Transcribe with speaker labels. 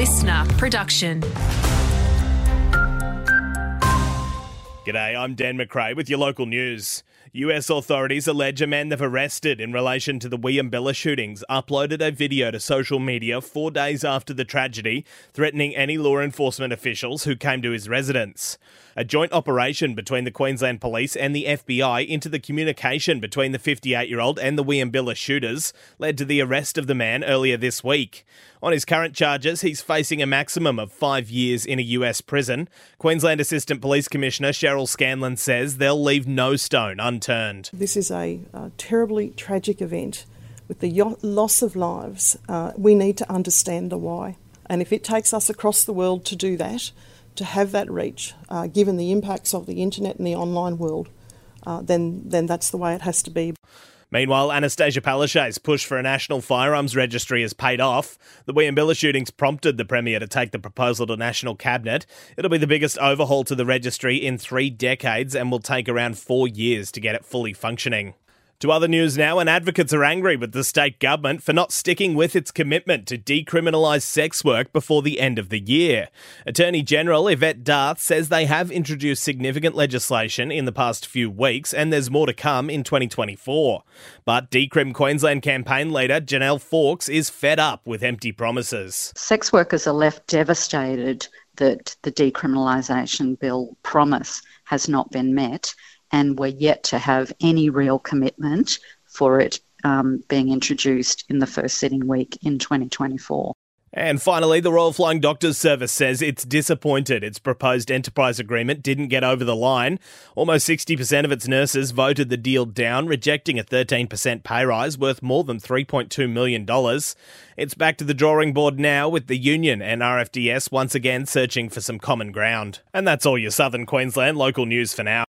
Speaker 1: listener production.
Speaker 2: G'day, I'm Dan McRae with your local news. US authorities allege a man they've arrested in relation to the Wieambilla shootings uploaded a video to social media four days after the tragedy, threatening any law enforcement officials who came to his residence. A joint operation between the Queensland Police and the FBI into the communication between the 58 year old and the Wieambilla shooters led to the arrest of the man earlier this week. On his current charges, he's facing a maximum of five years in a US prison. Queensland Assistant Police Commissioner Cheryl Scanlon says they'll leave no stone unturned.
Speaker 3: This is a, a terribly tragic event with the loss of lives. Uh, we need to understand the why. And if it takes us across the world to do that, to have that reach, uh, given the impacts of the internet and the online world, uh, then then that's the way it has to be.
Speaker 2: Meanwhile, Anastasia Palaszczuk's push for a national firearms registry has paid off. The Wieambilla shootings prompted the Premier to take the proposal to National Cabinet. It'll be the biggest overhaul to the registry in three decades and will take around four years to get it fully functioning. To other news now, and advocates are angry with the state government for not sticking with its commitment to decriminalise sex work before the end of the year. Attorney General Yvette D'Ath says they have introduced significant legislation in the past few weeks, and there's more to come in 2024. But Decrim Queensland campaign leader Janelle Fawkes is fed up with empty promises.
Speaker 4: Sex workers are left devastated that the decriminalisation bill promise has not been met and we're yet to have any real commitment for it um, being introduced in the first sitting week in 2024.
Speaker 2: And finally, the Royal Flying Doctors Service says it's disappointed its proposed enterprise agreement didn't get over the line. Almost 60% of its nurses voted the deal down, rejecting a 13% pay rise worth more than $3.2 million. It's back to the drawing board now with the union and RFDS once again searching for some common ground. And that's all your Southern Queensland local news for now.